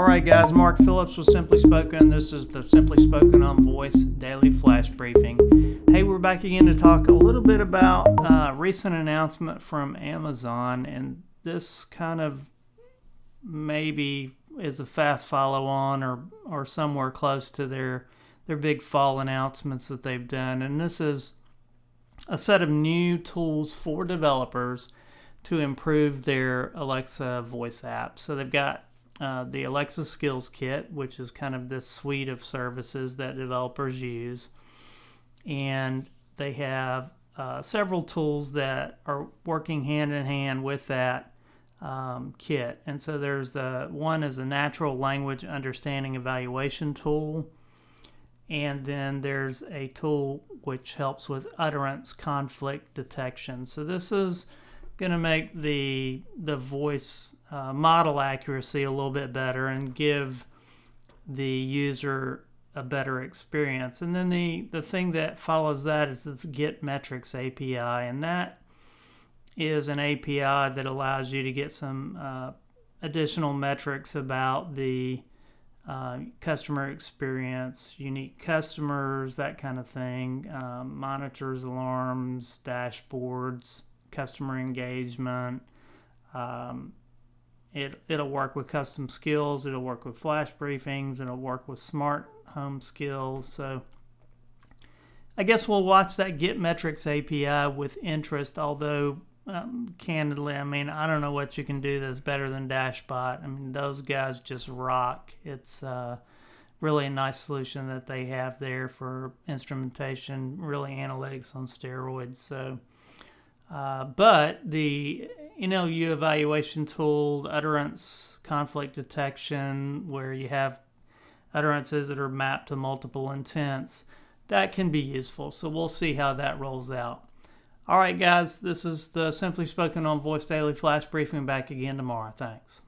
right, guys. Mark Phillips with Simply Spoken. This is the Simply Spoken on Voice Daily Flash Briefing. Hey, we're back again to talk a little bit about uh, recent announcement from Amazon, and this kind of maybe is a fast follow on or or somewhere close to their their big fall announcements that they've done. And this is a set of new tools for developers to improve their Alexa voice app. So they've got uh, the Alexa Skills Kit, which is kind of this suite of services that developers use. And they have uh, several tools that are working hand in hand with that um, kit. And so there's the one is a natural language understanding evaluation tool. And then there's a tool which helps with utterance conflict detection. So this is going to make the the voice uh, model accuracy a little bit better and give the user a better experience. And then the, the thing that follows that is this Get Metrics API, and that is an API that allows you to get some uh, additional metrics about the uh, customer experience, unique customers, that kind of thing, um, monitors, alarms, dashboards, customer engagement. Um, it, it'll work with custom skills, it'll work with flash briefings, it'll work with smart home skills. So I guess we'll watch that Get Metrics API with interest, although um, candidly, I mean, I don't know what you can do that's better than Dashbot. I mean, those guys just rock. It's uh, really a nice solution that they have there for instrumentation, really analytics on steroids. So, uh, but the NLU evaluation tool, utterance conflict detection, where you have utterances that are mapped to multiple intents, that can be useful. So we'll see how that rolls out. All right, guys, this is the Simply Spoken on Voice Daily Flash Briefing back again tomorrow. Thanks.